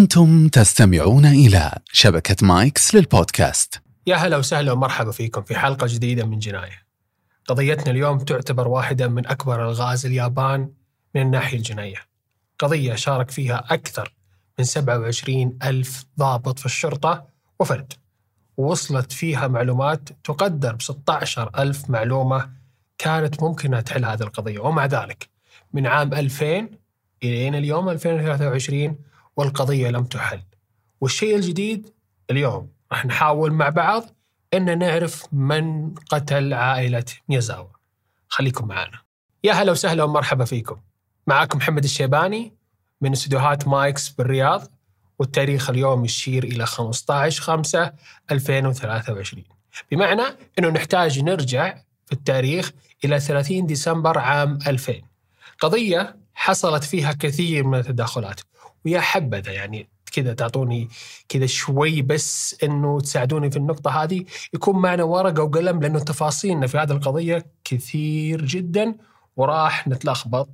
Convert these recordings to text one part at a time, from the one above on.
أنتم تستمعون إلى شبكة مايكس للبودكاست يا هلا وسهلا ومرحبا فيكم في حلقة جديدة من جناية. قضيتنا اليوم تعتبر واحدة من أكبر ألغاز اليابان من الناحية الجنائية. قضية شارك فيها أكثر من 27 ألف ضابط في الشرطة وفرد. ووصلت فيها معلومات تقدر ب 16 ألف معلومة كانت ممكن تحل هذه القضية ومع ذلك من عام 2000 إلى اليوم 2023 والقضية لم تحل. والشيء الجديد اليوم راح نحاول مع بعض ان نعرف من قتل عائلة ميازاوا. خليكم معنا. يا هلا وسهلا ومرحبا فيكم. معكم محمد الشيباني من استديوهات مايكس بالرياض والتاريخ اليوم يشير إلى 15 5 2023 بمعنى إنه نحتاج نرجع في التاريخ إلى 30 ديسمبر عام 2000 قضية حصلت فيها كثير من التداخلات ويا حبذا يعني كذا تعطوني كذا شوي بس إنه تساعدوني في النقطة هذه يكون معنا ورقة وقلم لأنه تفاصيلنا في هذه القضية كثير جدا وراح نتلخبط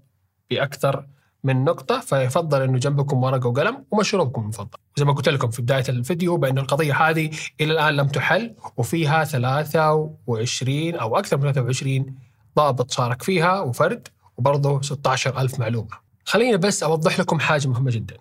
بأكثر من نقطة فيفضل إنه جنبكم ورقة وقلم ومشروبكم المفضل. زي ما قلت لكم في بداية الفيديو بأن القضية هذه إلى الآن لم تحل وفيها 23 أو أكثر من 23 ضابط شارك فيها وفرد وبرضه 16 ألف معلومة. خليني بس أوضح لكم حاجة مهمة جدا.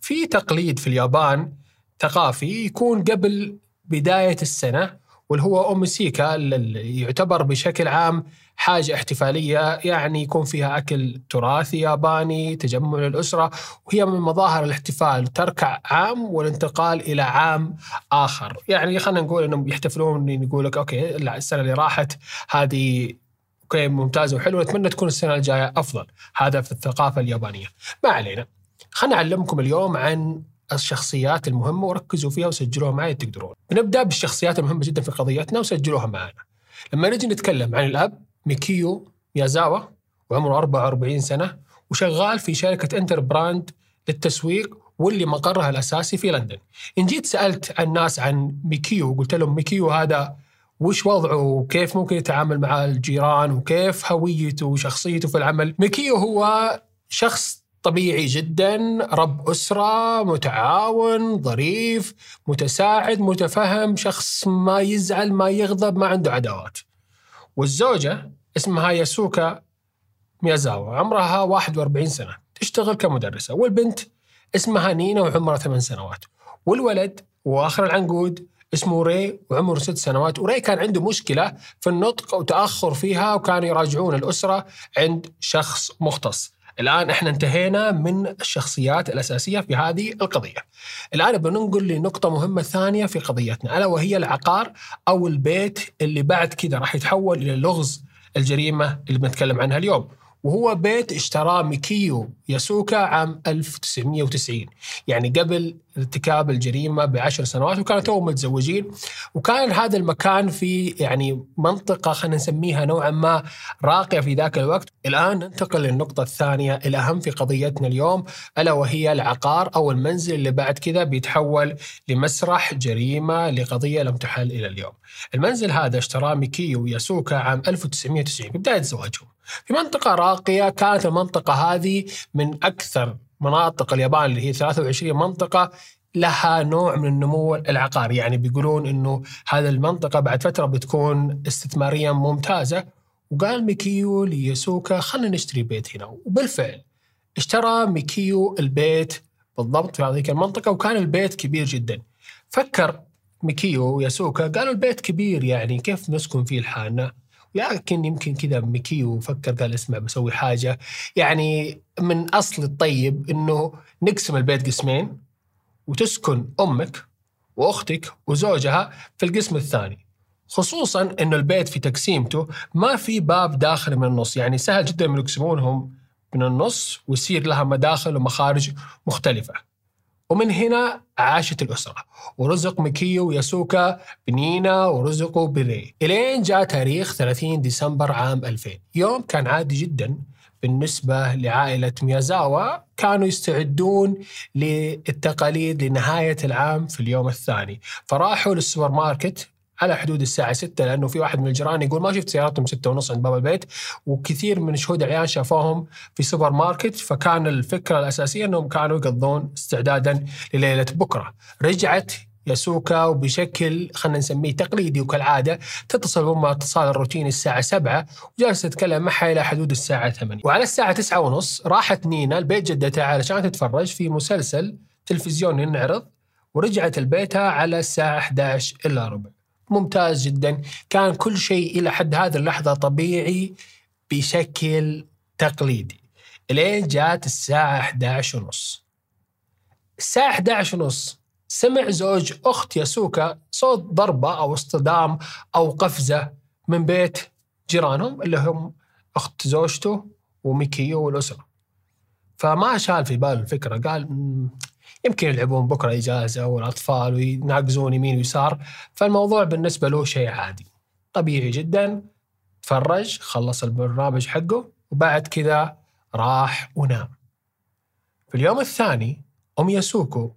في تقليد في اليابان ثقافي يكون قبل بداية السنة واللي هو أوميسيكا اللي يعتبر بشكل عام حاجة احتفالية يعني يكون فيها أكل تراثي ياباني تجمع الأسرة وهي من مظاهر الاحتفال ترك عام والانتقال إلى عام آخر يعني خلينا نقول أنهم يحتفلون يقول لك okay السنة اللي راحت هذه okay ممتازه وحلوه نتمنى تكون السنة الجاية أفضل هذا في الثقافة اليابانية ما علينا خلنا أعلمكم اليوم عن الشخصيات المهمة وركزوا فيها وسجلوها معي تقدرون. بنبدأ بالشخصيات المهمة جدا في قضيتنا وسجلوها معنا. لما نجي نتكلم عن الأب ميكيو ميازاوا وعمره 44 سنة وشغال في شركة Interbrand للتسويق واللي مقرها الأساسي في لندن. إن جيت سألت الناس عن ميكيو وقلت لهم ميكيو هذا وش وضعه وكيف ممكن يتعامل مع الجيران وكيف هويته وشخصيته في العمل. ميكيو هو شخص طبيعي جدا رب أسرة متعاون ظريف متساعد متفهم شخص ما يزعل ما يغضب ما عنده عداوات. والزوجة اسمها ياسوكا ميازاوا عمرها 41 سنة تشتغل كمدرسة. والبنت اسمها نينا وعمرها 8 سنوات. والولد وآخر العنقود اسمه ري وعمره ست سنوات. وري كان عنده مشكلة في النطق وتأخر فيها وكانوا يراجعون الأسرة عند شخص مختص. الآن إحنا انتهينا من الشخصيات الأساسية في هذه القضية. الآن بننقل لنقطة مهمة ثانية في قضيتنا ألا وهي العقار أو البيت اللي بعد كذا راح يتحول إلى لغز الجريمة اللي بنتكلم عنها اليوم. وهو بيت اشتراه ميكيو ياسوكا عام 1990 يعني قبل ارتكاب الجريمة بعشر سنوات وكانوا توهم متزوجين. وكان هذا المكان في يعني منطقة خلينا نسميها نوعا ما راقية في ذاك الوقت. الآن ننتقل للنقطة الثانية الأهم في قضيتنا اليوم ألا وهي العقار أو المنزل اللي بعد كذا بيتحول لمسرح جريمة لقضية لم تحل إلى اليوم. المنزل هذا اشتراه ميكيو ياسوكا عام 1990 في بدايه زواجهم. في منطقة راقية كانت المنطقة هذه من أكثر مناطق اليابان اللي هي 23 منطقة لها نوع من النمو العقاري. يعني بيقولون إنه هذه المنطقة بعد فترة بتكون استثماريا ممتازة. وقال ميكيو لياسوكا خلينا نشتري بيت هنا. وبالفعل اشترى ميكيو البيت بالضبط في هذه المنطقة وكان البيت كبير جدا. فكر ميكيو وياسوكا قالوا البيت كبير يعني كيف نسكن فيه لحالنا؟ لكن يمكن كذا ميكيو فكر قال اسمع بسوي حاجة. يعني من أصل الطيب أنه نقسم البيت قسمين وتسكن أمك وأختك وزوجها في القسم الثاني. خصوصا أنه البيت في تقسيمته ما في باب داخلي من النص. يعني سهل جدا أن يقسمونهم من النص ويصير لها مداخل ومخارج مختلفة. ومن هنا عاشت الأسرة. ورزق ميكيو وياسوكا بنينا ورزقوا بري إلين جاء تاريخ 30 ديسمبر عام 2000 يوم كان عادي جدا بالنسبة لعائلة ميازاوا. كانوا يستعدون للتقاليد لنهاية العام في اليوم الثاني. فراحوا للسوبر ماركت على حدود الساعة 6 لأنه في واحد من الجيران يقول ما شفت سيارتهم 6 ونص عند باب البيت وكثير من شهود العيان شافوهم في سوبر ماركت فكان الفكرة الأساسية أنهم كانوا يقضون استعدادا لليلة بكرة. رجعت ياسوكا وبشكل خلينا نسميه تقليدي وكالعادة تتصل بامها اتصال الروتيني الساعة 7 وجالسه تتكلم معها إلى حدود الساعة 8 وعلى الساعة 9 ونص راحت نينا البيت جدتها علشان تتفرج في مسلسل تلفزيوني ينعرض ورجعت لبيتها على الساعة 11 الا ربع. ممتاز جدا. كان كل شيء إلى حد هذه اللحظة طبيعي بشكل تقليدي. إلين جات الساعة 11 ونص. الساعة 11 ونص سمع زوج أخت ياسوكا صوت ضربة أو اصطدام أو قفزة من بيت جيرانهم اللي هم أخت زوجته وميكيو والأسرة. فما شال في باله الفكرة قال يمكن يلعبون بكرة إجازة والأطفال ويناقزون يمين ويسار فالموضوع بالنسبة له شيء عادي. طبيعي جدا. تفرج خلص البرنامج حقه وبعد كذا راح ونام. في اليوم الثاني أم ياسوكو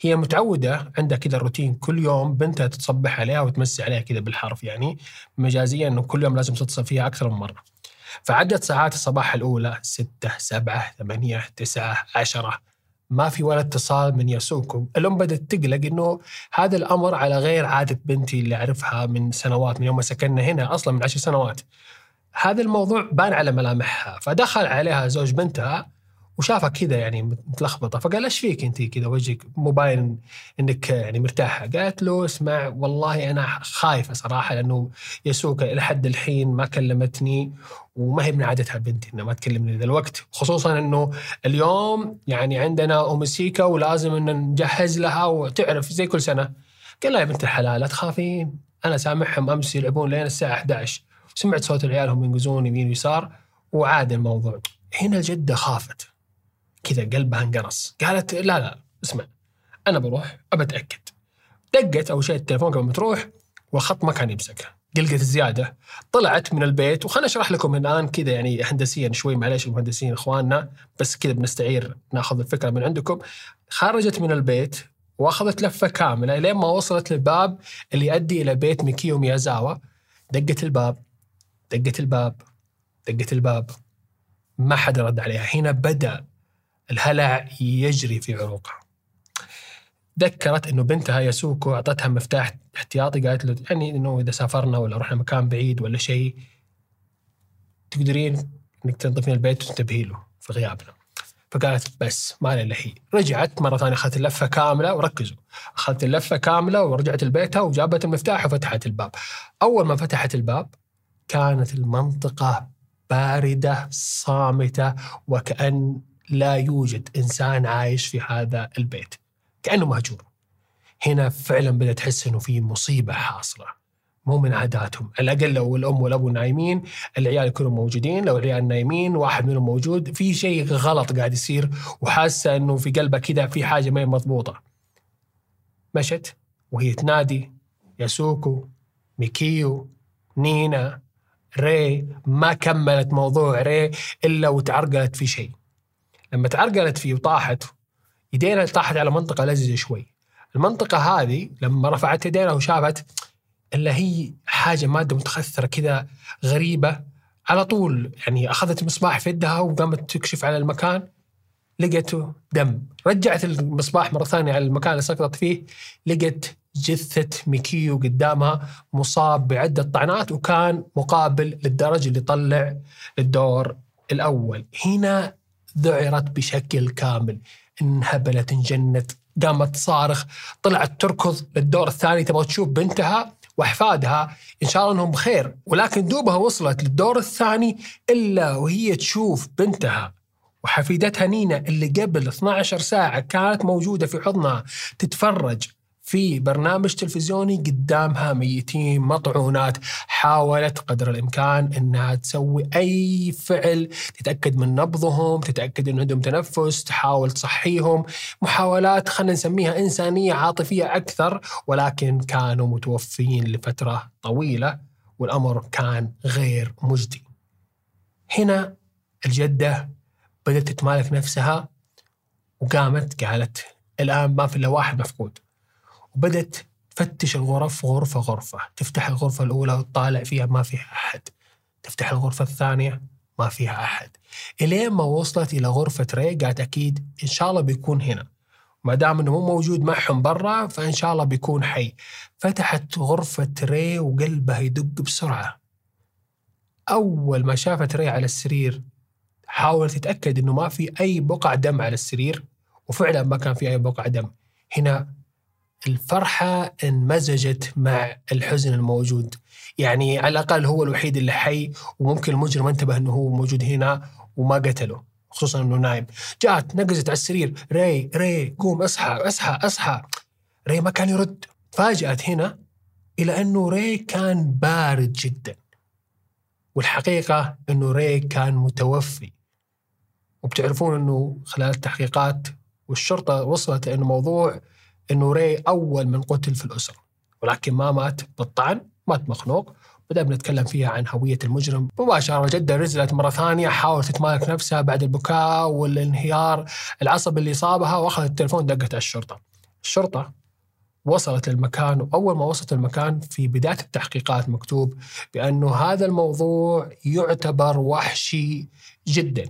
هي متعودة عندها كذا روتين كل يوم بنتها تتصبح عليها وتمسي عليها كذا بالحرف يعني مجازيا إنه كل يوم لازم تتصل فيها أكثر من مرة. فعدت ساعات الصباح الأولى ستة سبعة ثمانية تسعة عشرة ما في ولا اتصال من ياسوكو الأم بدأت تقلق أنه هذا الأمر على غير عادة بنتي اللي أعرفها من سنوات من يوم ما سكننا هنا أصلا من عشر سنوات. هذا الموضوع بان على ملامحها فدخل عليها زوج بنتها وشافها كذا يعني متلخبطة فقال إيش فيك أنت كذا وجهك مو باين إنك يعني مرتاحة. قالت له اسمع والله أنا خايفة صراحة لأنه يسوك حد الحين ما كلمتني وما هي من عادتها بنتي إنها ما تكلمني ذا الوقت. خصوصا إنه اليوم يعني عندنا اومسيكا ولازم إن نجهز لها وتعرف زي كل سنة. قال لها يا بنت الحلال لا تخافين أنا سامحهم أمس يلعبون لين الساعة 11 سمعت صوت العيال هم ينقزون يمين ويسار وعاد الموضوع. هنا الجدة خافت. كذا قلبها انقرص. قالت لا لا اسمع أنا بروح أبى أتأكد. دقت أول شيء التليفون قبل ما تروح والخط ما كان يمسكها قلقت زيادة. طلعت من البيت وخلنا أشرح لكم الآن كذا يعني هندسيا شوي معليش المهندسين إخواننا بس كذا بنستعير ناخذ الفكرة من عندكم. خرجت من البيت وأخذت لفة كاملة لين ما وصلت للباب اللي يؤدي إلى بيت ميكيو ميازاوا. دقت الباب دقت الباب دقت الباب. ما حدا رد عليها. هنا بدأ الهلع يجري في عروقها. ذكرت إنه بنتها ياسوكو أعطتها مفتاح احتياطي قالت له يعني إنه إذا سافرنا ولا رحنا مكان بعيد ولا شيء تقدرين إنك تنظفين البيت وتنتبهي له في غيابنا. فقالت بس ما إلا هي. رجعت مرة ثانية أخذت اللفة كاملة وركزوا. أخذت اللفة كاملة ورجعت لبيتها وجابت المفتاح وفتحت الباب. أول ما فتحت الباب كانت المنطقة باردة صامتة وكأن لا يوجد إنسان عايش في هذا البيت. كأنه مهجور. هنا فعلا بدأت تحس إنه في مصيبة حاصلة. مو من عاداتهم. على الأقل لو الأم والابو نايمين العيال يكونوا موجودين لو العيال نايمين واحد منهم موجود في شيء غلط قاعد يصير وحاسة إنه في قلبها كذا في حاجة ما هي مضبوطة. مشت وهي تنادي ياسوكو ميكيو نينا ري ما كملت موضوع ري إلا وتعرقلت في شيء. لما تعرقلت فيه وطاحت يدينا طاحت على منطقة لزجة شوي. المنطقة هذه لما رفعت يدينا وشافت إلا هي حاجة مادة متخثرة كذا غريبة على طول يعني أخذت المصباح في يدها وقامت تكشف على المكان لقيته دم. رجعت المصباح مرة ثانية على المكان اللي سقطت فيه لقت جثة ميكيو قدامها مصاب بعدة طعنات وكان مقابل للدرج اللي طلع للدور الأول. هنا ذعرت بشكل كامل. انهبلت انجنت قامت تصارخ طلعت تركض للدور الثاني تبغى تشوف بنتها وأحفادها. إن شاء الله إنهم بخير ولكن دوبها وصلت للدور الثاني إلا وهي تشوف بنتها. وحفيدتها نينا اللي قبل 12 ساعة كانت موجودة في حضنها تتفرج. في برنامج تلفزيوني قدامها ميتين مطعونات حاولت قدر الإمكان إنها تسوي أي فعل تتأكد من نبضهم، تتأكد إن عندهم تنفس، تحاول تصحيهم، محاولات خلينا نسميها إنسانية عاطفية أكثر ولكن كانوا متوفيين لفترة طويلة والأمر كان غير مجدي. هنا الجدة بدأت تتمالك نفسها وقامت قالت الآن ما في إلا واحد مفقود. وبدت تفتش الغرف غرفة غرفة. تفتح الغرفة الأولى وتطالع فيها ما فيها أحد. تفتح الغرفة الثانية ما فيها أحد. إلين ما وصلت إلى غرفة ري قالت أكيد إن شاء الله بيكون هنا. ما دام إنه مو موجود معهم برا فإن شاء الله بيكون حي. فتحت غرفة ري وقلبها يدق بسرعة. أول ما شافت ري على السرير حاولت تتأكد إنه ما في أي بقع دم على السرير وفعلا ما كان في أي بقع دم. هنا الفرحة انمزجت مع الحزن الموجود. يعني على الأقل هو الوحيد اللي حي وممكن المجرم انتبه أنه هو موجود هنا وما قتله خصوصا أنه نايم. جاءت نقزت على السرير. ري ري قوم اصحى اصحى اصحى. ري ما كان يرد. فاجأت هنا إلى أنه ري كان بارد جدا. والحقيقة أنه ري كان متوفي. وبتعرفون أنه خلال التحقيقات والشرطة وصلت لأنه موضوع أنه ري أول من قتل في الأسرة. ولكن ما مات بالطعن مات مخنوق. بدأ بنتكلم فيها عن هوية المجرم. مباشرة جدة نزلت مرة ثانية حاولت تتمالك نفسها بعد البكاء والانهيار العصبي اللي صابها وأخذت التليفون دقت على الشرطة. الشرطة وصلت للمكان وأول ما وصلت المكان في بداية التحقيقات مكتوب بأنه هذا الموضوع يعتبر وحشي جدا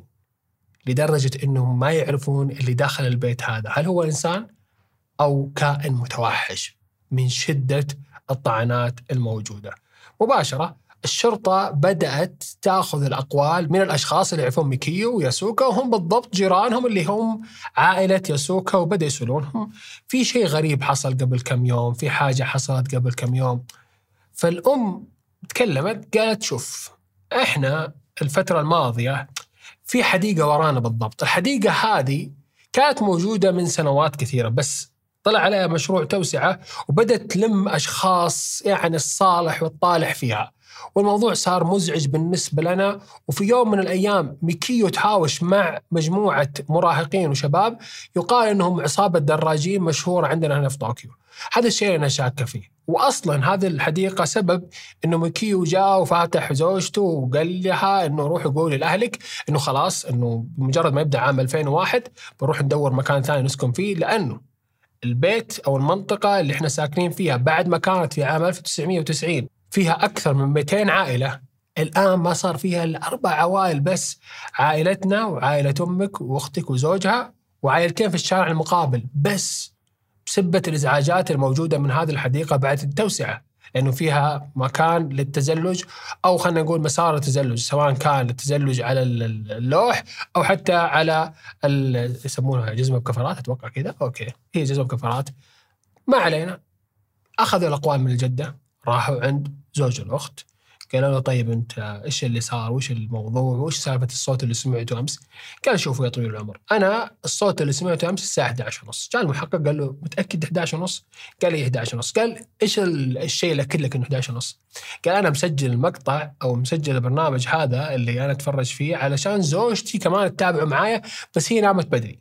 لدرجة أنهم ما يعرفون اللي داخل البيت هذا. هل هو إنسان؟ أو كائن متوحش من شدة الطعنات الموجودة. مباشرة الشرطة بدأت تأخذ الأقوال من الأشخاص اللي يعرفون ميكيو وياسوكا وهم بالضبط جيرانهم اللي هم عائلة ياسوكا وبدأ يسألونهم في شيء غريب حصل قبل كم يوم في حاجة حصلت قبل كم يوم. فالأم تكلمت قالت شوف إحنا الفترة الماضية في حديقة ورانا بالضبط. الحديقة هذه كانت موجودة من سنوات كثيرة بس طلع عليها مشروع توسعة وبدأت تلم أشخاص يعني الصالح والطالح فيها. والموضوع صار مزعج بالنسبة لنا وفي يوم من الأيام ميكيو تهاوش مع مجموعة مراهقين وشباب يقال أنهم عصابة دراجين مشهورة عندنا هنا في طوكيو. هذا الشيء أنا شاكة فيه. واصلا هذه الحديقة سبب إنه ميكيو جاء وفاتح زوجته وقال لها إنه روحي قولي لأهلك إنه خلاص إنه بمجرد ما يبدأ عام 2001 بنروح ندور مكان ثاني نسكن فيه لأنه البيت أو المنطقة اللي إحنا ساكنين فيها بعد ما كانت في عام 1990 فيها أكثر من 200 عائلة. الآن ما صار فيها إلا أربع عوائل بس عائلتنا وعائلة أمك وأختك وزوجها وعائلتين في الشارع المقابل. بس بسبة الإزعاجات الموجودة من هذه الحديقة بعد التوسعة. لأنه فيها مكان للتزلج أو خلينا نقول مسار التزلج سواء كان للتزلج على اللوح أو حتى على يسمونها جزمة بكفرات أتوقع كذا. أوكي. هي جزمة بكفرات. ما علينا. أخذوا الاقوال من الجدة راحوا عند زوج الأخت. قالوا له طيب أنت إيش اللي صار وإيش الموضوع وإيش سالفة الصوت اللي سمعته أمس؟ قال شوفوا يا طويل العمر أنا الصوت اللي سمعته أمس الساعة 11 ونص جاء المحقق قال له متأكد 11 ونص؟ قال لي 11 ونص قال إيش الشيء اللي اكد لك إنه 11 ونص؟ قال أنا مسجل المقطع أو مسجل البرنامج هذا اللي أنا أتفرج فيه علشان زوجتي كمان تتابعه معايا بس هي نامت بدري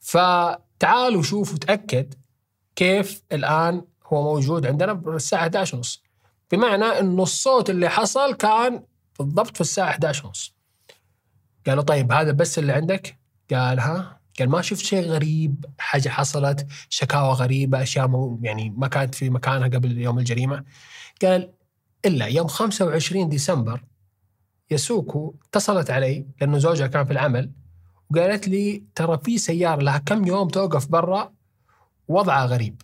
فتعال وشوف وتاكد كيف الآن هو موجود عندنا الساعة 11 ونص بمعنى إنه الصوت اللي حصل كان بالضبط في الساعة 11 ونص. قالوا طيب هذا بس اللي عندك؟ قال ها؟ قال ما شفت شيء غريب حاجة حصلت شكاوى غريبة أشياء مو يعني ما كانت في مكانها قبل يوم الجريمة. قال إلا يوم 25 ديسمبر يسوكو اتصلت علي لأنه زوجها كان في العمل وقالت لي ترى في سيارة لها كم يوم توقف برا وضعها غريب.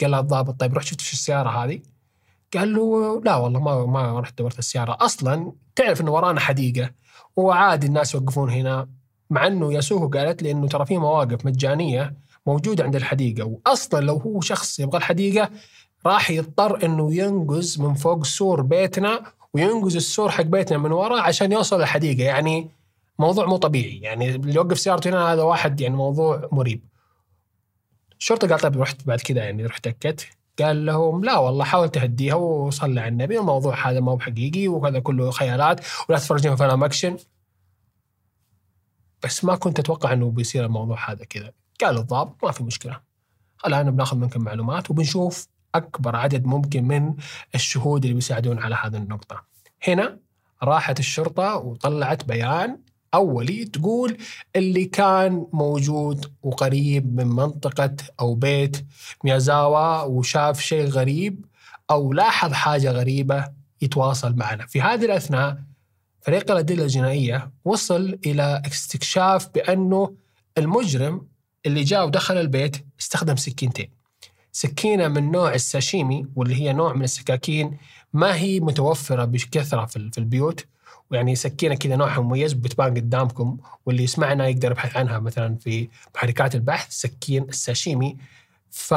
قال لها الضابط طيب روح شفت في السيارة هذه؟ قال له لا والله ما ما رحت دورت السيارة. أصلا تعرف إنه ورانا حديقة وعادي الناس يوقفون هنا مع إنه ياسوكو قالت لي إنه ترى في مواقف مجانية موجودة عند الحديقة. واصلا لو هو شخص يبغى الحديقة راح يضطر إنه ينقز من فوق سور بيتنا وينقز السور حق بيتنا من ورا عشان يوصل الحديقه يعني موضوع مو طبيعي. يعني اللي يوقف سيارته هنا هذا واحد يعني موضوع مريب. الشرطه قال طيب رحت بعد كذا يعني رحت اكدت قال لهم لا والله حاول تهديها وصلي على النبي الموضوع هذا ما هو حقيقي وهذا كله خيالات ولا تفرجين في فيلم أكشن. بس ما كنت أتوقع إنه بيصير الموضوع هذا كذا. قال الضابط ما في مشكلة. الآن بناخذ منكم معلومات وبنشوف أكبر عدد ممكن من الشهود اللي بيساعدون على هذه النقطة. هنا راحت الشرطة وطلعت بيان أولي تقول اللي كان موجود وقريب من منطقة أو بيت ميازاوا وشاف شيء غريب أو لاحظ حاجة غريبة يتواصل معنا. في هذه الأثناء فريق الأدلة الجنائية وصل إلى استكشاف بأنه المجرم اللي جاء ودخل البيت استخدم سكينتين. سكينة من نوع الساشيمي واللي هي نوع من السكاكين ما هي متوفرة بكثرة في البيوت. ويعني سكينة كذا نوعها مميز بتبان قدامكم واللي يسمعنا يقدر يبحث عنها مثلا في محركات البحث سكين الساشيمي. ف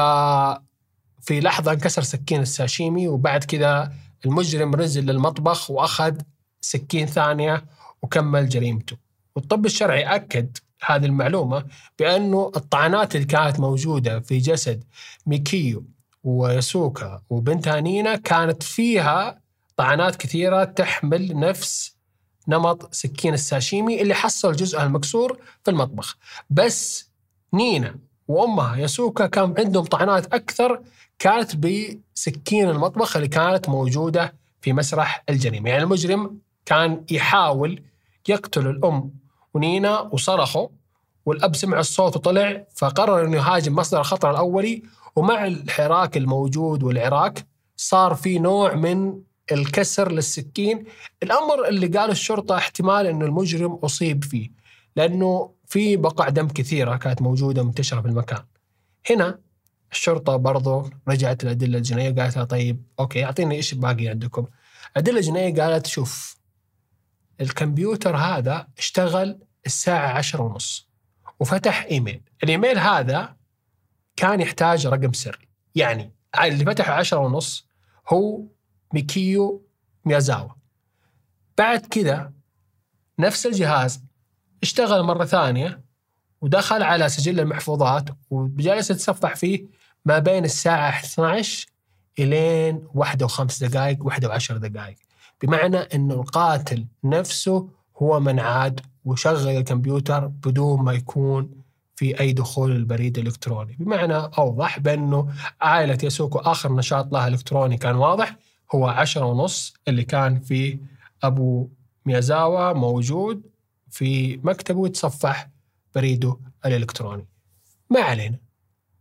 في لحظة انكسر سكين الساشيمي وبعد كذا المجرم نزل للمطبخ وأخذ سكين ثانية وكمل جريمته. والطب الشرعي أكد هذه المعلومة بأنه الطعنات اللي كانت موجودة في جسد ميكيو ويسوكا وبنتها نينا كانت فيها طعنات كثيرة تحمل نفس نمط سكين الساشيمي اللي حصل جزءها المكسور في المطبخ. بس نينا وأمها يسوكا كان عندهم طعنات أكثر كانت بسكين المطبخ اللي كانت موجودة في مسرح الجريمه، يعني المجرم كان يحاول يقتل الأم ونينا وصرخوا والأب سمع الصوت وطلع فقرر إنه يهاجم مصدر الخطر الأولي ومع الحراك الموجود والعراك صار في نوع من الكسر للسكين. الأمر اللي قاله الشرطة احتمال إنه المجرم أصيب فيه لأنه في بقع دم كثيرة كانت موجودة منتشره في المكان. هنا الشرطة برضو رجعت الادله الجنائيه قالت لها طيب okay أعطيني إيش باقي عندكم. الادله الجنائيه قالت شوف الكمبيوتر هذا اشتغل الساعة عشرة ونص وفتح إيميل. الإيميل هذا كان يحتاج رقم سري. يعني اللي فتحه عشرة ونص هو ميكيو ميازاوا. بعد كذا نفس الجهاز اشتغل مرة ثانية ودخل على سجل المحفوظات وجالس يتصفح فيه ما بين الساعة 12 إلين واحدة وخمس دقائق واحدة وعشر دقائق. بمعنى أنه القاتل نفسه هو من عاد وشغل الكمبيوتر بدون ما يكون في أي دخول البريد الإلكتروني. بمعنى أوضح بأنه عائلة يسوكو آخر نشاط لها إلكتروني كان واضح. هو عشرة ونص اللي كان فيه أبو ميازاوا موجود في مكتبه يتصفح بريده الإلكتروني. ما علينا.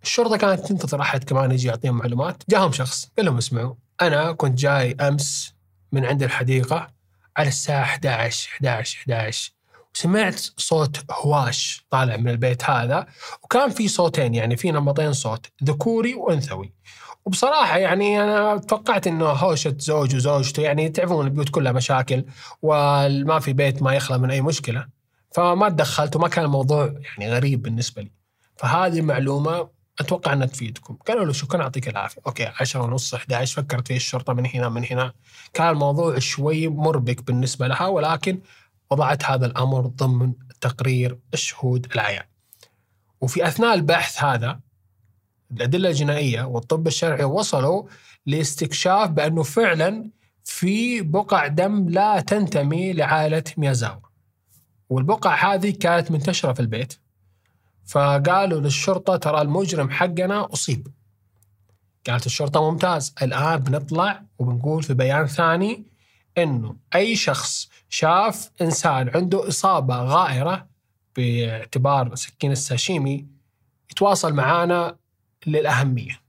الشرطة كانت تنتظر أحد كمان يجي يعطيهم معلومات. جاهم شخص قال لهم اسمعوا أنا كنت جاي أمس من عند الحديقة على الساعة 11 11 11 وسمعت صوت هواش طالع من البيت هذا وكان في صوتين يعني في نمطين صوت ذكوري وأنثوي. وبصراحة يعني أنا توقعت إنه هوشه زوج وزوجته يعني تعرفون البيوت كلها مشاكل وما في بيت ما يخلى من أي مشكلة. فما تدخلت وما كان الموضوع يعني غريب بالنسبة لي. فهذه معلومة أتوقع إنها تفيدكم. قالوا له شكرا يعطيك العافية. أوكي 10 ونص 11 فكرت في الشرطة من هنا من هنا. كان الموضوع شوي مربك بالنسبة لها ولكن وضعت هذا الأمر ضمن تقرير الشهود العيان. وفي أثناء البحث هذا الأدلة الجنائية والطب الشرعي وصلوا لاستكشاف بأنه فعلا في بقع دم لا تنتمي لعائلة ميازاوا. والبقع هذه كانت منتشرة في البيت. فقالوا للشرطة ترى المجرم حقنا أصيب. قالت الشرطة ممتاز الآن بنطلع وبنقول في بيان ثاني إنه أي شخص شاف إنسان عنده إصابة غائرة باعتبار سكين الساشيمي يتواصل معنا للأهمية.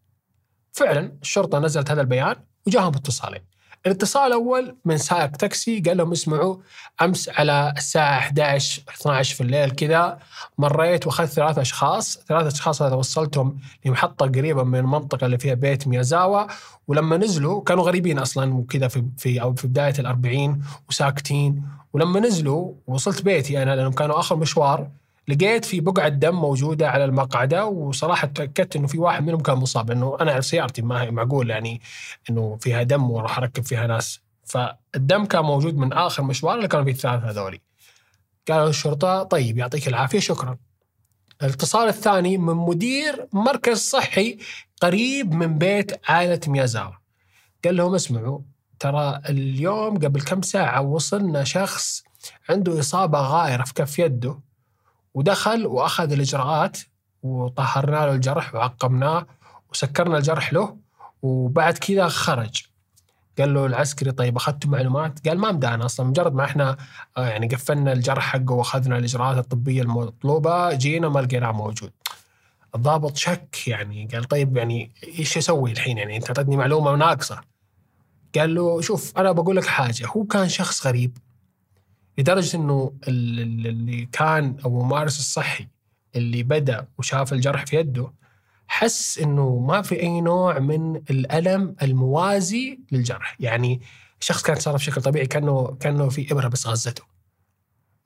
فعلا الشرطة نزلت هذا البيان وجاهم اتصالين. الاتصال الأول من سائق تاكسي قال لهم اسمعوا أمس على الساعة 11 12 في الليل كذا مريت وأخذت ثلاث أشخاص. ثلاث أشخاص هذا وصلتهم لمحطة قريبة من المنطقة اللي فيها بيت ميازاوا. ولما نزلوا كانوا غريبين أصلا وكذا في في أو في بداية الأربعين وساكتين. ولما نزلوا وصلت بيتي أنا لأنهم كانوا آخر مشوار لقيت في بقعة دم موجودة على المقعدة وصراحة تأكدت إنه في واحد منهم كان مصاب انه أنا سيارتي ما هي معقول يعني إنه فيها دم وراح أركب فيها ناس. فالدم كان موجود من آخر مشوار اللي كانوا فيه الثلاثة هذولي. قالوا الشرطة طيب يعطيك العافية شكرا. الاتصال الثاني من مدير مركز صحي قريب من بيت عائلة ميازاوا. قال لهم اسمعوا ترى اليوم قبل كم ساعة وصلنا شخص عنده إصابة غائرة في كف يده. ودخل وأخذ الإجراءات وطهرنا له الجرح وعقمناه وسكرنا الجرح له وبعد كذا خرج قال له العسكري طيب أخذتوا معلومات؟ قال ما مدانا أصلا مجرد ما إحنا آه، يعني قفلنا الجرح حقه وأخذنا الإجراءات الطبية المطلوبة جينا ما لقيناه موجود. الضابط شك يعني قال طيب يعني إيش أسوي الحين يعني أنت أعطيتني معلومة ناقصه. قال له شوف أنا بقول لك حاجة هو كان شخص غريب لدرجة إنه ال- ال- اللي كان أو الممارس الصحي اللي بدأ وشاف الجرح في يده حس إنه ما في أي نوع من الألم الموازي للجرح، يعني الشخص كان يتصرف بشكل طبيعي كانه كأنه في إبرة بس غزته.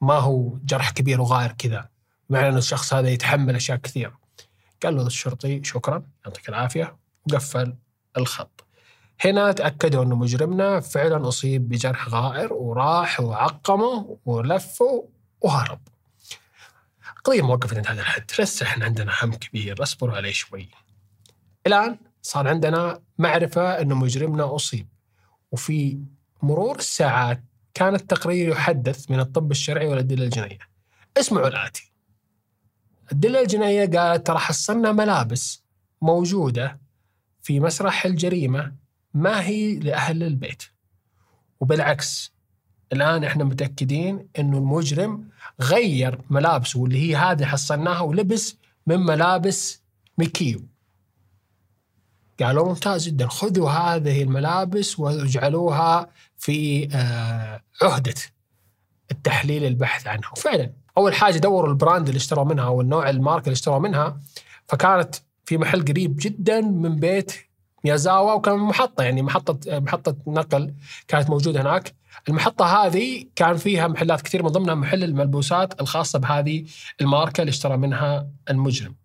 ما هو جرح كبير وغائر كذا، بمعنى إنه الشخص هذا يتحمل أشياء كثيرة. قال له الشرطي شكرا يعطيك العافية وقفل الخط. هنا تأكدوا أنه مجرمنا فعلا أصيب بجرح غائر وراح وعقمه ولفه وهرب. قضية موقفة عند هذا الحد. لسه إحنا عندنا هم كبير. اصبروا عليه شوي. الآن صار عندنا معرفة أنه مجرمنا أصيب. وفي مرور الساعات كان التقرير يحدث من الطب الشرعي والأدلة الجنائية. اسمعوا الآتي. الأدلة الجنائية قالت ترى حصلنا ملابس موجودة في مسرح الجريمة ما هي لأهل البيت. وبالعكس الآن إحنا متأكدين أنه المجرم غير ملابسه واللي هي هذه حصلناها ولبس من ملابس ميكيو. قالوا ممتاز جدا خذوا هذه الملابس واجعلوها في آه، عهدة التحليل البحث عنها. وفعلا أول حاجة دوروا ال brand اللي اشتروا منها أو النوع الماركة اللي اشتروا منها فكانت في محل قريب جدا من بيت ميازاوا وكان محطة يعني محطة محطة نقل كانت موجودة هناك. المحطة هذه كان فيها محلات كثير من ضمنها محل الملبوسات الخاصة بهذه الماركة اللي اشترى منها المجرم.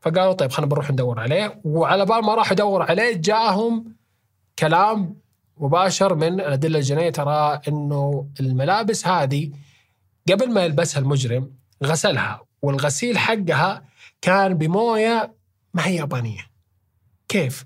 فقالوا طيب خلينا بنروح ندور عليه وعلى بال ما راحوا يدوروا عليه جاءهم كلام مباشر من الأدلة الجنائية ترى أنه الملابس هذه قبل ما يلبسها المجرم غسلها والغسيل حقها كان بموية ما هي يابانية. كيف؟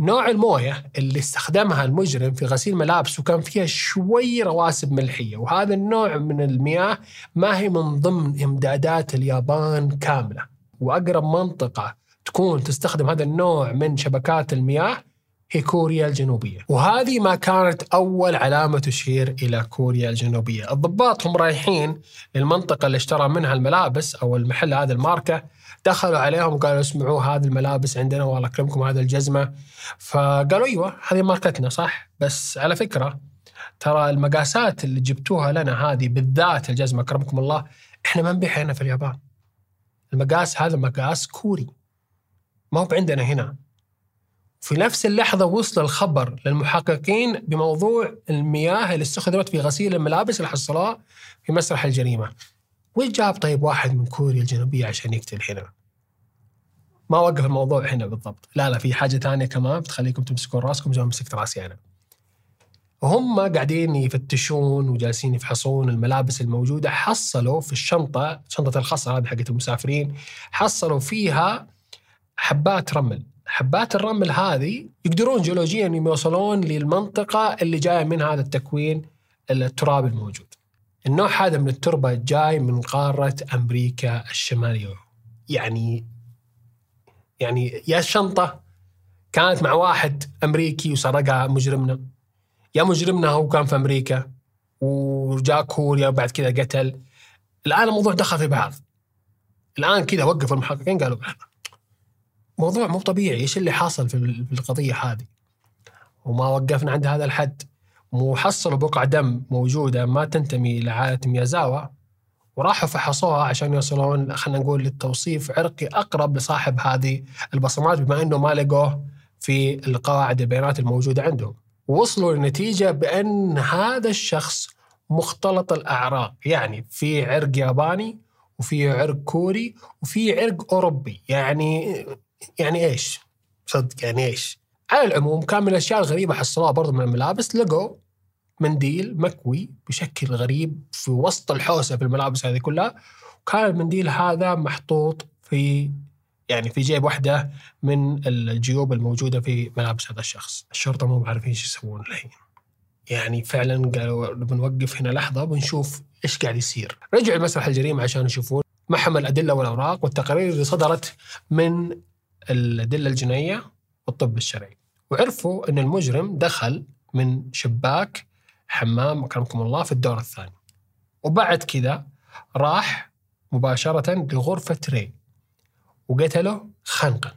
نوع المويه اللي استخدمها المجرم في غسيل ملابسه كان فيها شوي رواسب ملحية وهذا النوع من المياه ما هي من ضمن إمدادات اليابان كاملة. وأقرب منطقة تكون تستخدم هذا النوع من شبكات المياه هي كوريا الجنوبية. وهذه ما كانت أول علامة تشير إلى كوريا الجنوبية. الضباط هم رايحين للمنطقة اللي اشترى منها الملابس أو المحل هذا الماركة دخلوا عليهم وقالوا اسمعوا هذه الملابس عندنا والله يكرمكم هذه الجزمة. فقالوا أيوه هذه ماركتنا صح؟ بس على فكرة ترى المقاسات اللي جبتوها لنا هذه بالذات الجزمة أكرمكم الله إحنا ما نبيعها هنا في اليابان. المقاس هذا مقاس كوري ما هو عندنا هنا. في نفس اللحظة وصل الخبر للمحققين بموضوع المياه اللي استخدمت في غسيل الملابس اللي حصلوها في مسرح الجريمة. وش جاب طيب واحد من كوريا الجنوبية عشان يقتل هنا؟ ما وقف الموضوع هنا بالضبط. لا لا في حاجة ثانية كمان بتخليكم تمسكون راسكم زي ما مسكت راسي أنا. وهم قاعدين يفتشون وجالسين يفحصون الملابس الموجودة حصلوا في الشنطة شنطة الخصر هذه حقت المسافرين حصلوا فيها حبات رمل. حبات الرمل هذه يقدرون جيولوجيا يوصلون للمنطقة اللي جاية من هذا التكوين التراب الموجود. النوع هذا من التربة جاي من قارة أمريكا الشمالية. يعني يعني يا الشنطة كانت مع واحد أمريكي وسرقها مجرمنا. يا مجرمنا هو كان في أمريكا وجاء كوريا وبعد كذا قتل. الآن الموضوع دخل في بعض. الآن كذا وقفوا المحققين قالوا موضوع مو طبيعي. إيش اللي حاصل في في القضية هذه؟ وما وقفنا عند هذا الحد. وحصلوا بقع دم موجودة ما تنتمي لعائلة ميازاوا. وراحوا فحصوها عشان يوصلون خلينا نقول للتوصيف عرقي أقرب لصاحب هذه البصمات بما إنه ما لقوه في القواعد البيانات الموجودة عندهم ووصلوا لنتيجة بأن هذا الشخص مختلط الأعراق يعني في عرق ياباني وفي عرق كوري وفي عرق أوروبي يعني يعني إيش؟ صدق يعني إيش؟ على العموم كان من الأشياء الغريبة حصلوها برضو من الملابس لقوا منديل مكوي بشكل غريب في وسط الحوسة في الملابس هذه كلها وكان المنديل هذا محطوط في يعني في جيب واحدة من الجيوب الموجودة في ملابس هذا الشخص، الشرطة مو عارفين إيش يسوون الحين. يعني فعلا قالوا بنوقف هنا لحظة بنشوف إيش قاعد يصير. رجعوا لمسرح الجريمة عشان يشوفون معهم الأدلة والأوراق والتقارير اللي صدرت من الأدلة الجنائية والطب الشرعي وعرفوا إن المجرم دخل من شباك حمام أكرمكم الله في الدور الثاني. وبعد كذا راح مباشرة لغرفة ري. وقتله خنقا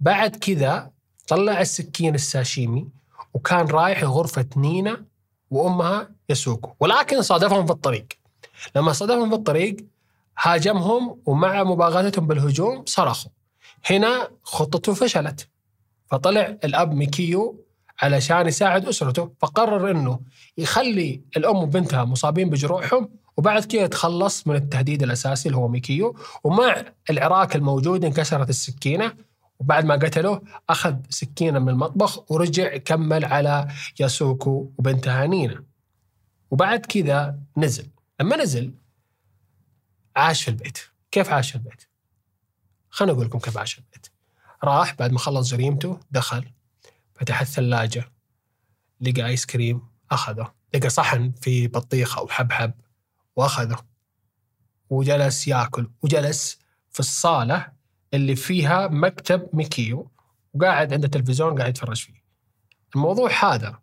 بعد كذا طلع السكين الساشيمي وكان رايح لغرفة نينا وأمها يسوكو ولكن صادفهم في الطريق. لما صادفهم في الطريق هاجمهم ومع مباغتتهم بالهجوم صرخوا. هنا خطته فشلت. فطلع الأب ميكيو علشان يساعد أسرته فقرر إنه يخلي الأم وبنتها مصابين بجروحهم وبعد كده يتخلص من التهديد الأساسي اللي هو ميكيو ومع العراك الموجود انكسرت السكينة وبعد ما قتله أخذ سكينة من المطبخ ورجع كمل على ياسوكو وبنتها نينا. وبعد كذا نزل. لما نزل عاش في البيت. كيف عاش في البيت؟ خليني أقول لكم كيف عاش في البيت. راح بعد ما خلص جريمته دخل فتح الثلاجة لقى آيس كريم أخذه لقى صحن في بطيخة أو حبحب وأخذه وجلس يأكل وجلس في الصالة اللي فيها مكتب ميكيو وقاعد عند التلفزيون قاعد يتفرج فيه. الموضوع هذا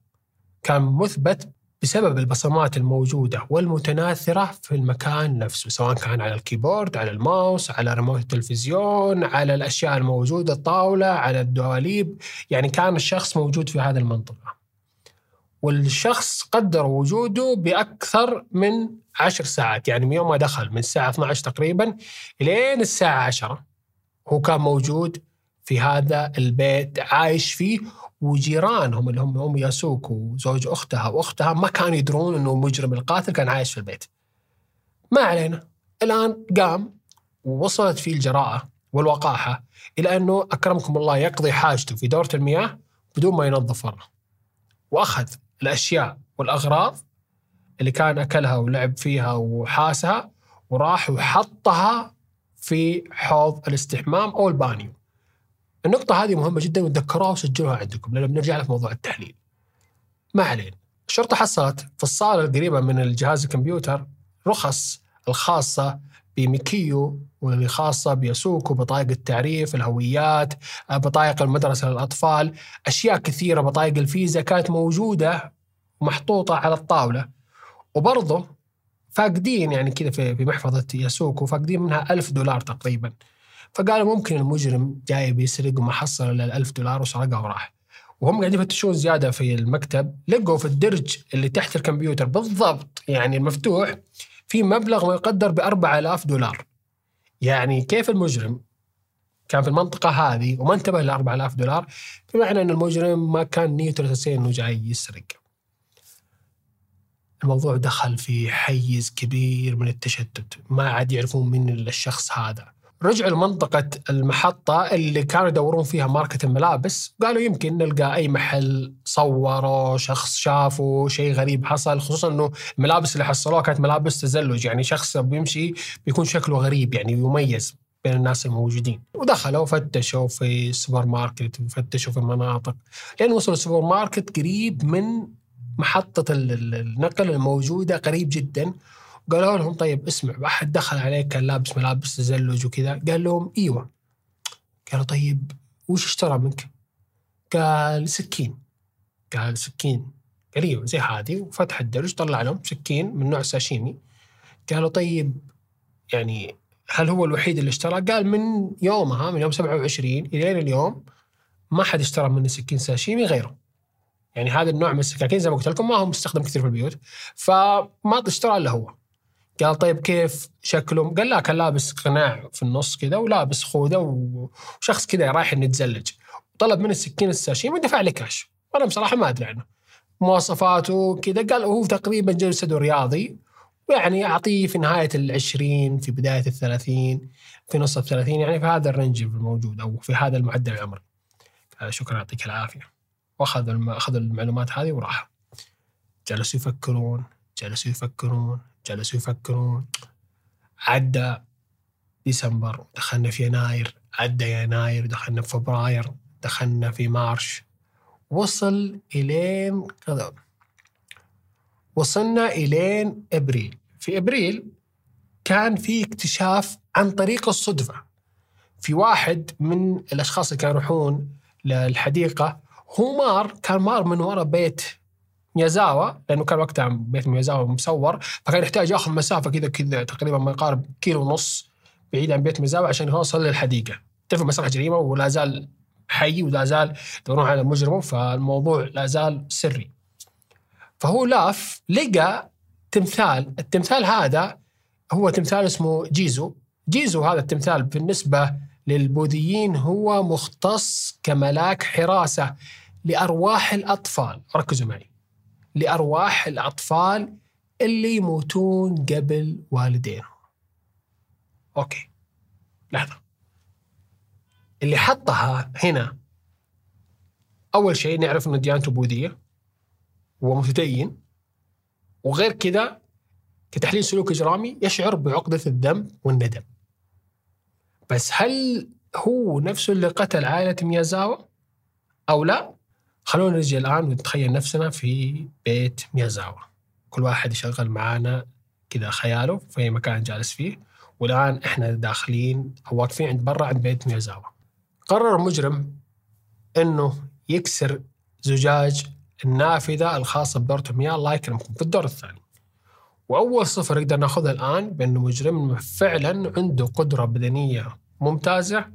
كان مثبت بسبب البصمات الموجودة والمتناثرة في المكان نفسه سواء كان على الكيبورد على الماوس على ريموت التلفزيون على الأشياء الموجودة الطاولة على الدواليب يعني كان الشخص موجود في هذه المنطقة. والشخص قدر وجوده بأكثر من عشر ساعات يعني من يوم ما دخل من الساعة 12 تقريبا لين الساعة 10 هو كان موجود في هذا البيت عايش فيه وجيرانهم اللي هم ام ياسوكو وزوج أختها وأختها ما كانوا يدرون إنه مجرم القاتل كان عايش في البيت. ما علينا الآن قام ووصلت فيه الجراءة والوقاحة إلى أنه أكرمكم الله يقضي حاجته في دورة المياه بدون ما ينظف ورا. وأخذ الأشياء والأغراض اللي كان أكلها ولعب فيها وحاسها وراح وحطها في حوض الاستحمام أو البانيو. النقطة هذه مهمة جدا وتذكروها وسجلوها عندكم لأن بنرجع لها في موضوع التحليل. ما علينا. الشرطة حصلت في الصالة القريبة من الجهاز الكمبيوتر رخص الخاصة بميكيو واللي خاصة بيسوكو بطايق التعريف الهويات بطايق المدرسة للأطفال أشياء كثيرة بطايق الفيزا كانت موجودة ومحطوطة على الطاولة وبرضه فاقدين يعني كذا في محفظة ياسوكو فاقدين منها ألف دولار تقريبا فقالوا ممكن المجرم جاي بيسرق وما حصل إلا الألف دولار وسرقها وراح. وهم قاعدين يفتشون زيادة في المكتب لقوا في الدرج اللي تحت الكمبيوتر بالضبط يعني المفتوح في مبلغ ما يقدر ب 4000 دولار. يعني كيف المجرم كان في المنطقة هذه وما انتبه ل 4000 دولار؟ بمعنى أن المجرم ما كان نيته الأساسية أنه جاي يسرق. الموضوع دخل في حيز كبير من التشتت ما عاد يعرفون من الشخص هذا. رجعوا لمنطقة المحطة اللي كانوا يدورون فيها ماركة الملابس. قالوا يمكن نلقى أي محل صوروا شخص شافوا شيء غريب حصل خصوصا أنه الملابس اللي حصلوها كانت ملابس تزلج. يعني شخص بيمشي بيكون شكله غريب يعني يميز بين الناس الموجودين. ودخلوا فتشوا في السوبر ماركت وفتشوا في المناطق لين وصلوا السوبر ماركت قريب من محطة النقل الموجودة قريب جدا. قالوا لهم طيب اسمع واحد دخل عليك كان لابس ملابس تزلج وكذا قال لهم إيوه قالوا طيب وش اشترى منك؟ قال سكين قال سكين قال إيوه زي هذه وفتح الدرج طلع لهم سكين من نوع ساشيمي قالوا طيب يعني هل هو الوحيد اللي اشترى؟ قال من يومها من يوم 27 إلى اليوم ما حد اشترى مني سكين ساشيمي غيره. يعني هذا النوع من السكاكين زي ما قلت لكم ما هو مستخدم كثير في البيوت فما اشترى إلا هو. قال طيب كيف شكله؟ قال لا كان لابس قناع في النص كذا ولابس خوذة وشخص كذا رايح انه يتزلج. طلب من السكين الساشيمي ودفع لي كاش وأنا بصراحة ما أدري عنه. مواصفاته كذا قال هو تقريبا جسده رياضي. ويعني أعطيه في نهاية العشرين في بداية الثلاثين في نص الثلاثين يعني في هذا الرنج الموجود أو في هذا المعدل العمري. شكرا يعطيك العافية. وأخذ أخذ المعلومات هذه وراح جلسوا يفكرون جلسوا يفكرون. جلسوا يفكرون عدى ديسمبر دخلنا في يناير عدى يناير دخلنا في فبراير دخلنا في مارش. وصل إلين كذا. وصلنا إلين إبريل. في إبريل كان في اكتشاف عن طريق الصدفة. في واحد من الأشخاص اللي كانوا يروحون للحديقة هو مار كان مار من ورا بيت ميازاوا لأنه كان وقتها بيت ميازاوا مسور فكان يحتاج يأخذ مسافة كذا كذا تقريبا ما يقارب كيلو ونص بعيد عن بيت ميازاوا عشان يوصل للحديقة. تعرف مسرح جريمه ولا زال حي ولا زال يدورون على مجرمه فالموضوع لا زال سري. فهو لاف لقى تمثال. التمثال هذا هو تمثال اسمه جيزو. جيزو هذا التمثال بالنسبة للبوذيين هو مختص كملاك حراسة لأرواح الأطفال. ركزوا معي. لأرواح الأطفال اللي يموتون قبل والدينهم. أوكي. لحظة. اللي حطها هنا أول شيء نعرف أنه ديانته بوذية ومتدين وغير كذا كتحليل سلوك إجرامي يشعر بعقدة الذنب والندم. بس هل هو نفسه اللي قتل عائلة ميازاوا أو لا؟ خلونا نجي الآن ونتخيل نفسنا في بيت ميازاوا. كل واحد يشغل معانا كذا خياله في أي مكان جالس فيه. والآن إحنا داخلين أو واقفين عند برا عند بيت ميازاوا. قرر المجرم إنه يكسر زجاج النافذة الخاصة بدورة المياه الله يكرمكم في الدور الثاني. وأول صفة نقدر ناخذها الآن بأنه مجرم فعلا عنده قدرة بدنية ممتازة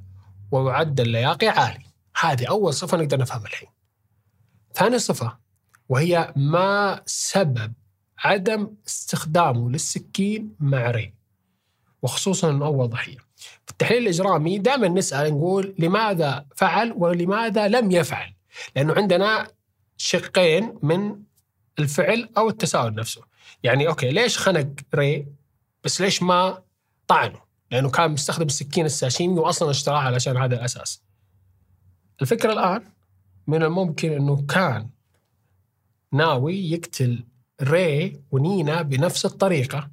ومعدل لياقي عالي. هذه أول صفة نقدر نفهمها الحين. ثاني صفة وهي ما سبب عدم استخدامه للسكين مع ري وخصوصا إنه أول ضحية. في التحليل الإجرامي دائما نسأل نقول لماذا فعل ولماذا لم يفعل؟ لأنه عندنا شقين من الفعل أو التساؤل نفسه. يعني okay ليش خنق ري بس ليش ما طعنه؟ لأنه كان مستخدم السكين الساشيمي واصلا اشتراها علشان هذا الأساس. الفكرة الآن من الممكن أنه كان ناوي يقتل ري ونينا بنفس الطريقة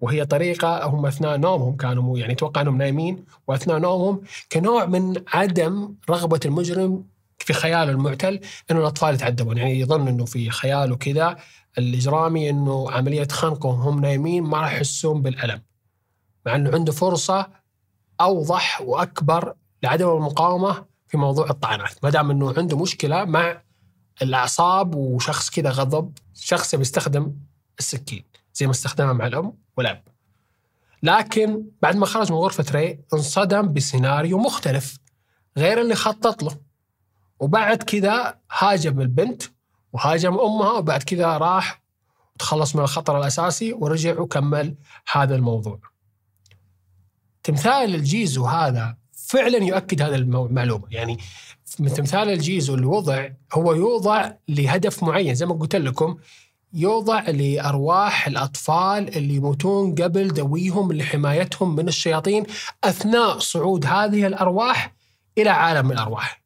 وهي طريقة هم أثناء نومهم كانوا يعني أتوقع أنهم نايمين وأثناء نومهم كنوع من عدم رغبة المجرم في خياله المعتل أنه الأطفال يتعذبون. يعني يظن أنه في خياله كذا الإجرامي أنه عملية خنقهم هم نايمين ما راح يحسون بالألم. مع أنه عنده فرصة أوضح وأكبر لعدم المقاومة في موضوع الطعنات. ما دام إنه عنده مشكلة مع الأعصاب وشخص كذا غضب شخص بيستخدم السكين زي ما استخدمها مع الأم والأب. لكن بعد ما خرج من غرفة ري انصدم بسيناريو مختلف غير اللي خطط له. وبعد كذا هاجم البنت وهاجم أمها وبعد كذا راح تخلص من الخطر الأساسي ورجع وكمل هذا الموضوع. تمثال الجيزو هذا فعلا يؤكد هذا المعلومة. يعني تمثال الجيزو اللي وضع هو يوضع لهدف معين. زي ما قلت لكم يوضع لأرواح الأطفال اللي يموتون قبل ذويهم لحمايتهم من الشياطين أثناء صعود هذه الأرواح إلى عالم الأرواح.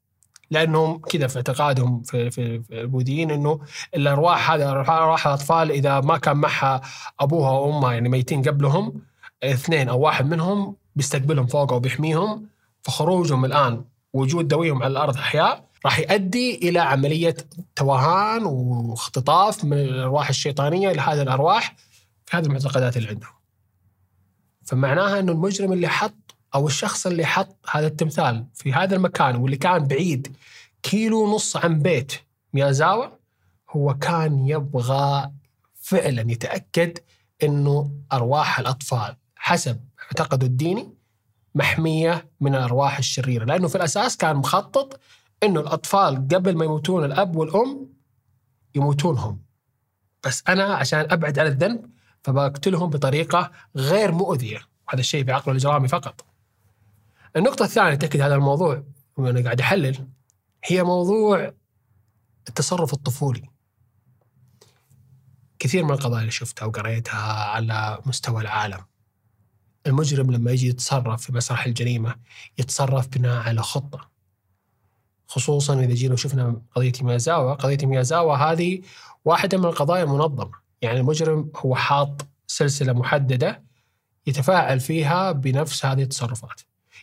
لأنهم كذا في اعتقادهم في, في, البوذيين إنه الأرواح هذه أرواح الأطفال إذا ما كان معها أبوها وأمها يعني ميتين قبلهم اثنين أو واحد منهم بيستقبلهم فوق وبيحميهم فخروجهم الآن وجود ذويهم على الأرض أحياء راح يؤدي إلى عملية توهان واختطاف من الأرواح الشيطانية لهذه الأرواح في هذه المعتقدات اللي عندهم. فمعناها إنه المجرم اللي حط أو الشخص اللي حط هذا التمثال في هذا المكان واللي كان بعيد كيلو ونص عن بيت ميازاوا هو كان يبغى فعلا يتأكد إنه أرواح الأطفال حسب معتقده الديني محمية من الأرواح الشريرة لأنه في الأساس كان مخطط إنه الأطفال قبل ما يموتون الأب والأم يموتون هم بس أنا عشان أبعد عن الذنب فبقتلهم بطريقة غير مؤذية. هذا الشيء بعقله الإجرامي فقط. النقطة الثانية تأكد هذا الموضوع وأنا قاعد أحلل. هي موضوع التصرف الطفولي. كثير من القضايا اللي شفتها وقريتها على مستوى العالم. المجرم لما يجي يتصرف في مسرح الجريمة يتصرف بناء على خطة. خصوصا إذا جينا وشفنا قضية ميازاوا قضية ميازاوا هذه واحدة من القضايا المنظمة. يعني المجرم هو حاط سلسلة محددة يتفاعل فيها بنفس هذه التصرفات.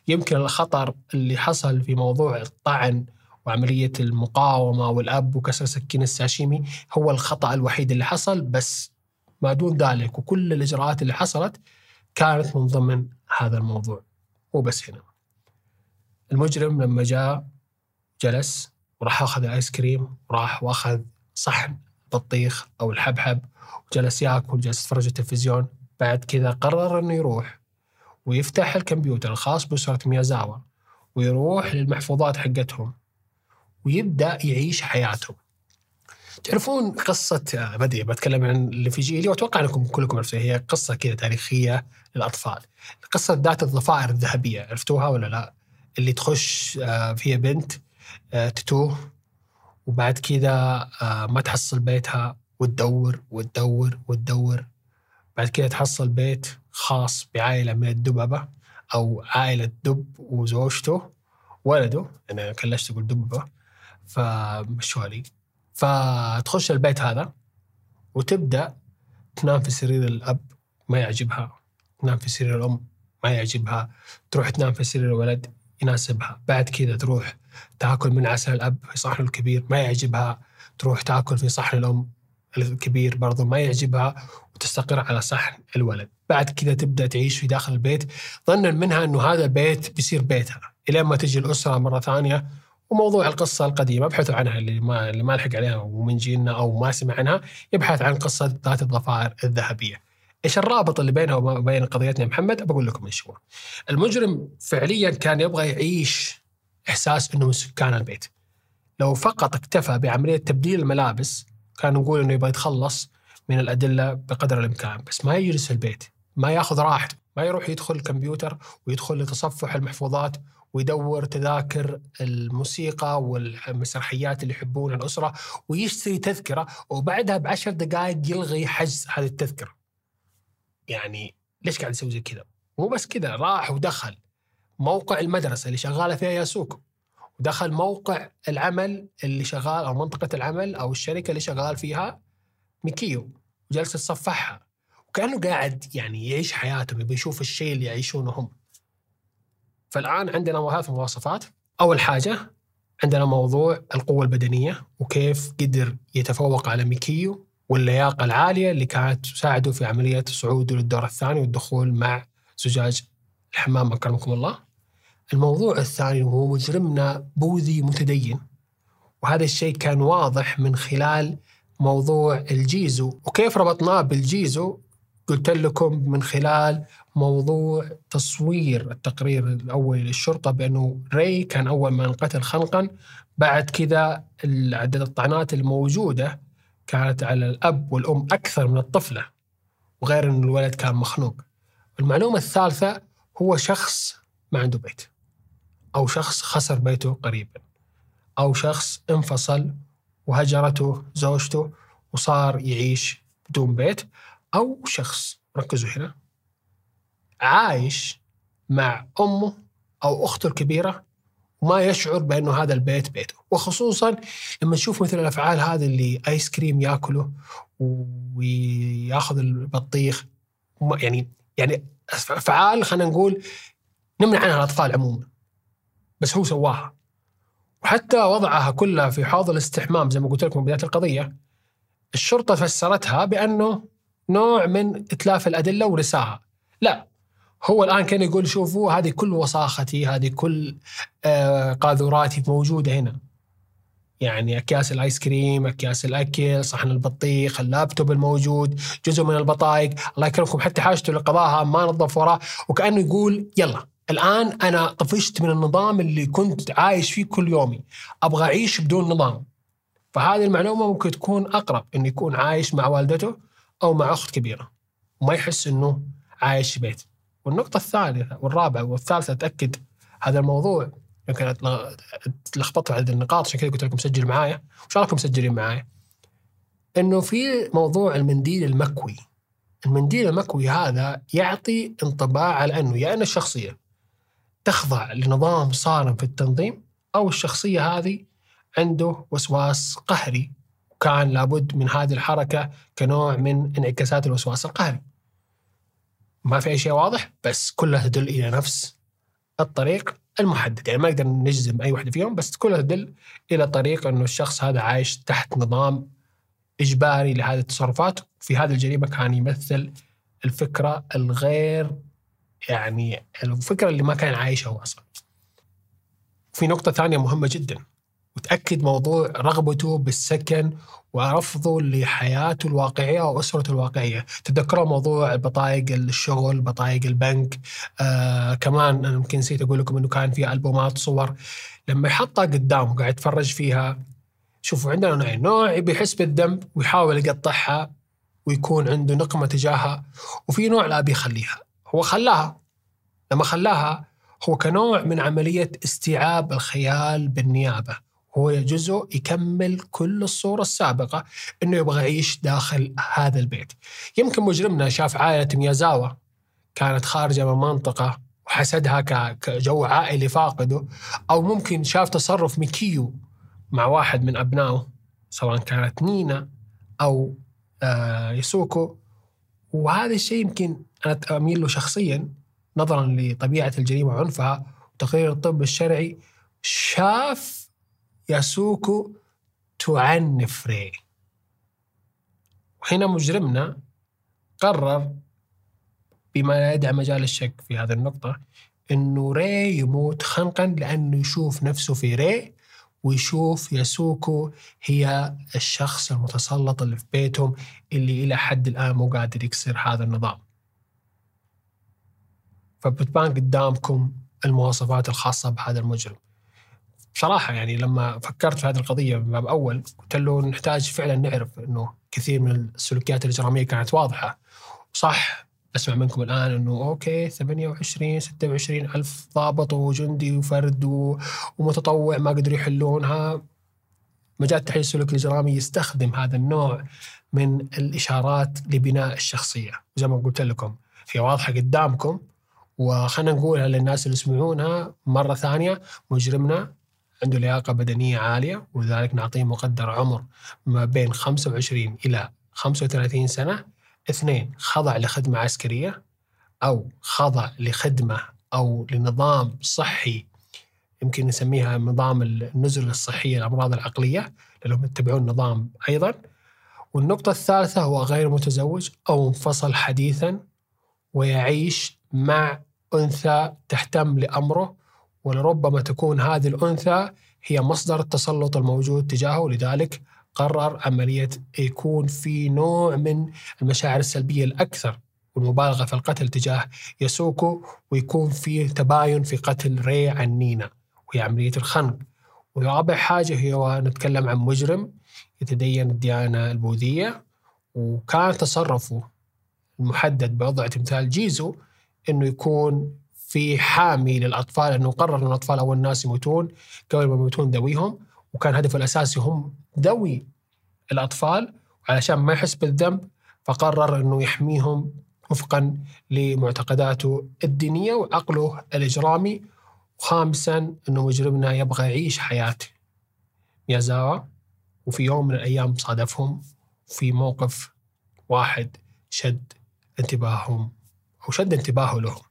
يمكن الخطر اللي حصل في موضوع الطعن وعملية المقاومة والأب وكسر سكين الساشيمي هو الخطأ الوحيد اللي حصل بس ما دون ذلك. وكل الإجراءات اللي حصلت كانت من ضمن هذا الموضوع. مو بس هنا. المجرم لما جاء جلس وراح أخذ الآيس كريم وراح وأخذ صحن بطيخ أو الحبحب وجلس ياكل جلس يتفرج التلفزيون. بعد كذا قرر إنه يروح ويفتح الكمبيوتر الخاص بأسرة ميازاوا ويروح للمحفوظات حقتهم ويبدأ يعيش حياتهم. تعرفون قصة آه، بدي بتكلم عن اللي في جيلي وأتوقع إنكم كلكم عرفتوا هي قصة كذا تاريخية للأطفال. قصة ذات الضفائر الذهبية عرفتوها ولا لا؟ اللي تخش آه، فيها بنت آه، تتوه وبعد كذا ما تحصل بيتها وتدور وتدور وتدور بعد كذا تحصل بيت خاص بعائلة من الدببة أو عائلة دب وزوجته ولده أنا كلشت أقول دببة فمشوها لي فتخش البيت هذا وتبدأ تنام في سرير الأب ما يعجبها. تنام في سرير الأم ما يعجبها. تروح تنام في سرير الولد يناسبها. بعد كذا تروح تاكل من عسل الأب في صحنه الكبير ما يعجبها. تروح تاكل في صحن الأم الكبير برضو ما يعجبها. وتستقر على صحن الولد. بعد كذا تبدأ تعيش في داخل البيت. ظنا منها إنه هذا البيت بيصير بيتها. إلين ما تجي الأسرة مرة ثانية وموضوع القصة القديمة ابحثوا عنها اللي ما اللي ما لحق عليها ومن جيلنا أو ما سمع عنها يبحث عن قصة ذات الضفائر الذهبية. إيش الرابط اللي بينها وبين قضيتنا محمد؟ بقول لكم إيش هو. المجرم فعليا كان يبغى يعيش إحساس إنه من سكان البيت. لو فقط اكتفى بعملية تبديل الملابس كان نقول إنه يبغى يتخلص من الأدلة بقدر الإمكان بس ما يجلس في البيت ما يأخذ راحته ما يروح يدخل الكمبيوتر ويدخل لتصفح المحفوظات ويدور تذاكر الموسيقى والمسرحيات اللي يحبونها الأسرة ويشتري تذكرة وبعدها بعشر دقائق يلغي حجز هذه التذكرة. يعني ليش قاعد يسوي زي كذا؟ مو بس كذا راح ودخل موقع المدرسة اللي شغالة فيها ياسوكو ودخل موقع العمل اللي شغال أو منطقة العمل أو الشركة اللي شغال فيها ميكيو وجالس يتصفحها وكأنه قاعد يعني يعيش حياتهم يبي يشوف الشيء اللي يعيشونه هم. فالآن عندنا ثلاث مواصفات. أول حاجة عندنا موضوع القوة البدنية وكيف قدر يتفوق على ميكيو واللياقة العالية اللي كانت تساعده في عملية صعوده للدور الثاني والدخول مع زجاج الحمام أكرمكم الله. الموضوع الثاني وهو مجرمنا بوذي متدين. وهذا الشيء كان واضح من خلال موضوع الجيزو. وكيف ربطناه بالجيزو؟ قلت لكم من خلال موضوع تصوير التقرير الأول للشرطة بأنه ري كان أول من قتل خنقا بعد كذا عدد الطعنات الموجودة كانت على الأب والأم أكثر من الطفلة وغير أن الولد كان مخنوق. المعلومة الثالثة هو شخص ما عنده بيت أو شخص خسر بيته قريبا أو شخص انفصل وهجرته زوجته وصار يعيش بدون بيت. أو شخص. ركزوا هنا. عايش مع أمه أو أخته الكبيرة وما يشعر بأنه هذا البيت بيته. وخصوصا لما نشوف مثل الأفعال هذه اللي آيس كريم ياكله وياخذ البطيخ. يعني يعني أفعال خلينا نقول نمنع عنها الأطفال عموما. بس هو سواها. وحتى وضعها كلها في حوض الاستحمام زي ما قلت لكم بداية القضية. الشرطة فسرتها بأنه نوع من إتلاف الأدلة ورساها لا هو الآن كان يقول شوفوا هذه كل وساختي هذه كل آه قاذوراتي موجودة هنا. يعني أكياس الآيس كريم أكياس الأكل صحن البطيخ اللابتوب الموجود جزء من البطايق. الله يكرمكم حتى حاجته لقضاها ما نظف وراه وكأنه يقول يلا الآن أنا طفشت من النظام اللي كنت عايش فيه كل يومي. أبغى أعيش بدون نظام. فهذه المعلومة ممكن تكون أقرب إنه يكون عايش مع والدته أو مع أخت كبيرة وما يحس إنه عايش في بيت والنقطة الثالثة والرابعة والثالثة تأكد هذا الموضوع يمكن تلخبطت على هذه النقاط عشان كذا قلت لكم سجل معايا وش رايكم مسجلين معايا؟ إنه في موضوع المنديل المكوي المنديل المكوي هذا يعطي انطباع على أنه يا أن الشخصية تخضع لنظام صارم في التنظيم أو الشخصية هذه عنده وسواس قهري وكان لابد من هذه الحركة كنوع من انعكاسات الوسواس القهري. ما في أي شيء واضح بس كلها تدل إلى نفس الطريق المحدد. يعني ما نقدر نجزم أي واحدة فيهم بس كلها تدل إلى طريق أنه الشخص هذا عايش تحت نظام إجباري لهذه التصرفات. في هذه الجريمة كان يمثل الفكرة الغير يعني الفكرة اللي ما كان عايشها هو أصلا. في نقطة ثانية مهمة جدا. وتأكد موضوع رغبته بالسكن ورفضه لحياته الواقعية وأسرته الواقعية. تذكروا موضوع بطايق الشغل بطايق البنك؟ آه كمان أنا يمكن نسيت أقول لكم أنه كان في ألبومات صور. لما يحطها قدامه قاعد يتفرج فيها شوفوا عندنا نوعين. نوع بيحس بالذنب ويحاول يقطعها ويكون عنده نقمة تجاهها وفي نوع لا بيخليها. هو خلاها. لما خلاها هو كنوع من عملية استيعاب الخيال بالنيابة. هو جزء يكمل كل الصورة السابقة إنه يبغى يعيش داخل هذا البيت. يمكن مجرمنا شاف عائلة ميازاوا كانت خارجة من منطقة وحسدها كجو عائلي فاقده أو ممكن شاف تصرف ميكيو مع واحد من أبنائه سواء كانت نينا أو آه يسوكو. وهذا الشيء يمكن أنا أميل له شخصيا نظرا لطبيعة الجريمة وعنفها وتقرير الطب الشرعي شاف ياسوكو تعنف ري وهنا مجرمنا قرر بما لا يدع مجال الشك في هذه النقطة إنه ري يموت خنقا لأنه يشوف نفسه في ري ويشوف ياسوكو هي الشخص المتسلط اللي في بيتهم اللي إلى حد الآن مو قادر يكسر هذا النظام. فبتبان قدامكم المواصفات الخاصة بهذا المجرم بصراحة يعني لما فكرت في هذه القضية من باب أول قلت له نحتاج فعلا نعرف أنه كثير من السلوكيات الإجرامية كانت واضحة. صح أسمع منكم الآن أنه أوكي 28 26 ألف ضابط وجندي وفرد ومتطوع ما قدروا يحلونها. مجال التحليل السلوكي الإجرامي يستخدم هذا النوع من الإشارات لبناء الشخصية. وزي ما قلت لكم هي واضحة قدامكم وخلنا نقولها للناس اللي يسمعونها مرة ثانية مجرمنا عنده لياقة بدنية عالية ولذلك نعطيه مقدر عمر ما بين 25 إلى 35 سنة. اثنين خضع لخدمة عسكرية أو خضع لخدمة أو لنظام صحي يمكن نسميها نظام النزل الصحية للأمراض العقلية لأنهم يتبعون نظام أيضا. والنقطة الثالثة هو غير متزوج أو انفصل حديثا ويعيش مع أنثى تهتم لأمره ولربما تكون هذه الأنثى هي مصدر التسلط الموجود تجاهه. لذلك قرر عملية يكون في نوع من المشاعر السلبية الأكثر والمبالغة في القتل تجاه يسوكو ويكون في تباين في قتل ري عن نينا وهي عملية الخنق. ورابع حاجة هي نتكلم عن مجرم يتدين الديانة البوذية وكان تصرفه المحدد بوضع تمثال جيزو إنه يكون في حامي للأطفال انه قرر ان الأطفال اول ناس يموتون قبل ما يموتون ذويهم وكان هدفه الأساسي هم ذوي الأطفال علشان ما يحس بالذنب فقرر إنه يحميهم وفقا لمعتقداته الدينية وعقله الإجرامي وخامسا إنه مجرمنا يبغى يعيش حياه ميازاوا وفي يوم من الأيام صادفهم في موقف واحد شد انتباههم أو شد انتباهه لهم.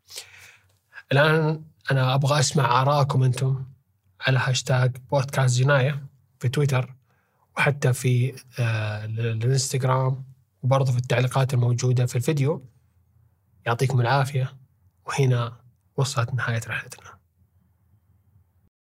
الآن أنا أبغى أسمع آراءكم أنتم على هاشتاج بودكاست جناية في تويتر وحتى في آه الإنستغرام وبرضه في التعليقات الموجودة في الفيديو. يعطيكم العافية وهنا وصلت نهاية رحلتنا.